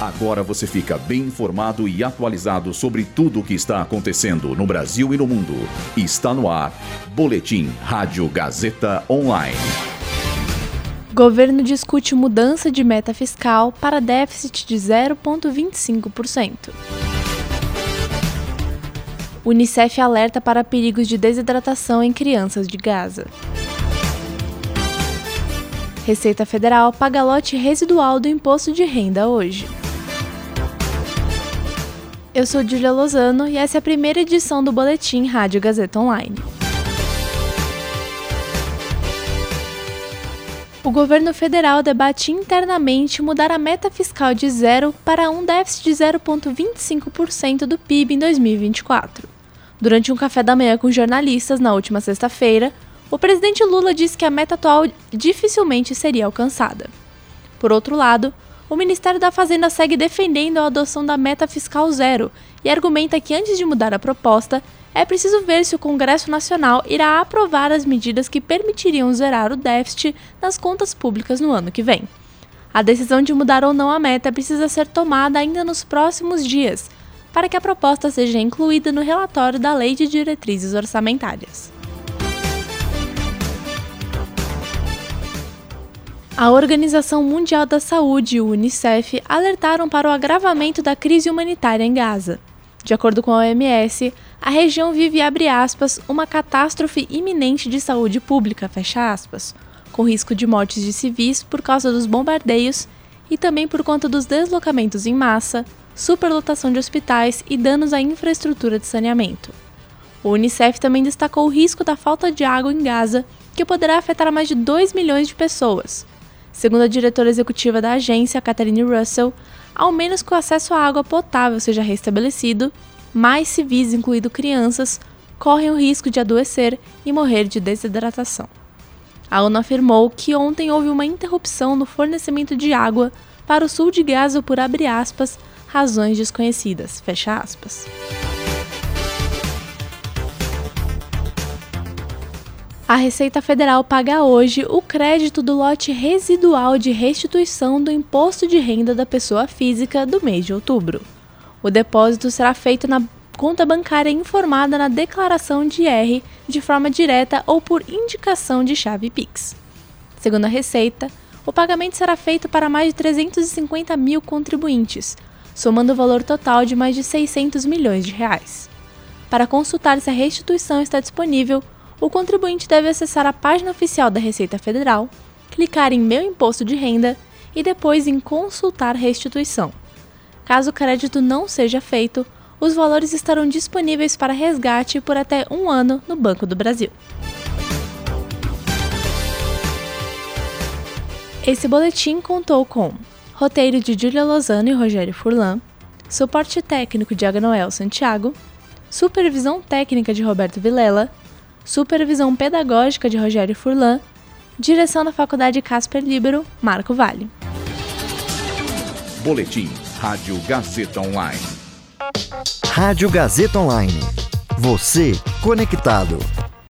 Agora você fica bem informado e atualizado sobre tudo o que está acontecendo no Brasil e no mundo. Está no ar. Boletim Rádio Gazeta Online. Governo discute mudança de meta fiscal para déficit de 0,25%. Unicef alerta para perigos de desidratação em crianças de Gaza. Receita Federal paga lote residual do imposto de renda hoje. Eu sou Julia Lozano e essa é a primeira edição do Boletim Rádio Gazeta Online. O governo federal debate internamente mudar a meta fiscal de zero para um déficit de 0,25% do PIB em 2024. Durante um café da manhã com jornalistas na última sexta-feira, o presidente Lula disse que a meta atual dificilmente seria alcançada. Por outro lado, o Ministério da Fazenda segue defendendo a adoção da meta fiscal zero e argumenta que antes de mudar a proposta, é preciso ver se o Congresso Nacional irá aprovar as medidas que permitiriam zerar o déficit nas contas públicas no ano que vem. A decisão de mudar ou não a meta precisa ser tomada ainda nos próximos dias, para que a proposta seja incluída no relatório da Lei de Diretrizes Orçamentárias. A Organização Mundial da Saúde e o Unicef alertaram para o agravamento da crise humanitária em Gaza. De acordo com a OMS, a região vive, aspas, uma catástrofe iminente de saúde pública, aspas, com risco de mortes de civis por causa dos bombardeios e também por conta dos deslocamentos em massa, superlotação de hospitais e danos à infraestrutura de saneamento. O Unicef também destacou o risco da falta de água em Gaza, que poderá afetar mais de 2 milhões de pessoas, Segundo a diretora executiva da agência, Catherine Russell, ao menos que o acesso à água potável seja restabelecido, mais civis, incluindo crianças, correm o risco de adoecer e morrer de desidratação. A ONU afirmou que ontem houve uma interrupção no fornecimento de água para o sul de Gaza por aspas, razões desconhecidas. Fecha aspas. A Receita Federal paga hoje o crédito do lote residual de restituição do imposto de renda da pessoa física do mês de outubro. O depósito será feito na conta bancária informada na declaração de R de forma direta ou por indicação de chave Pix. Segundo a Receita, o pagamento será feito para mais de 350 mil contribuintes, somando o valor total de mais de 600 milhões de reais. Para consultar se a restituição está disponível, o contribuinte deve acessar a página oficial da Receita Federal, clicar em Meu Imposto de Renda e depois em Consultar Restituição. Caso o crédito não seja feito, os valores estarão disponíveis para resgate por até um ano no Banco do Brasil. Esse boletim contou com roteiro de Julia Lozano e Rogério Furlan, suporte técnico de Agnoel Santiago, supervisão técnica de Roberto Vilela supervisão pedagógica de Rogério Furlan, direção da Faculdade Casper Libero, Marco Vale. Boletim Rádio Gazeta Online. Rádio Gazeta Online. Você conectado.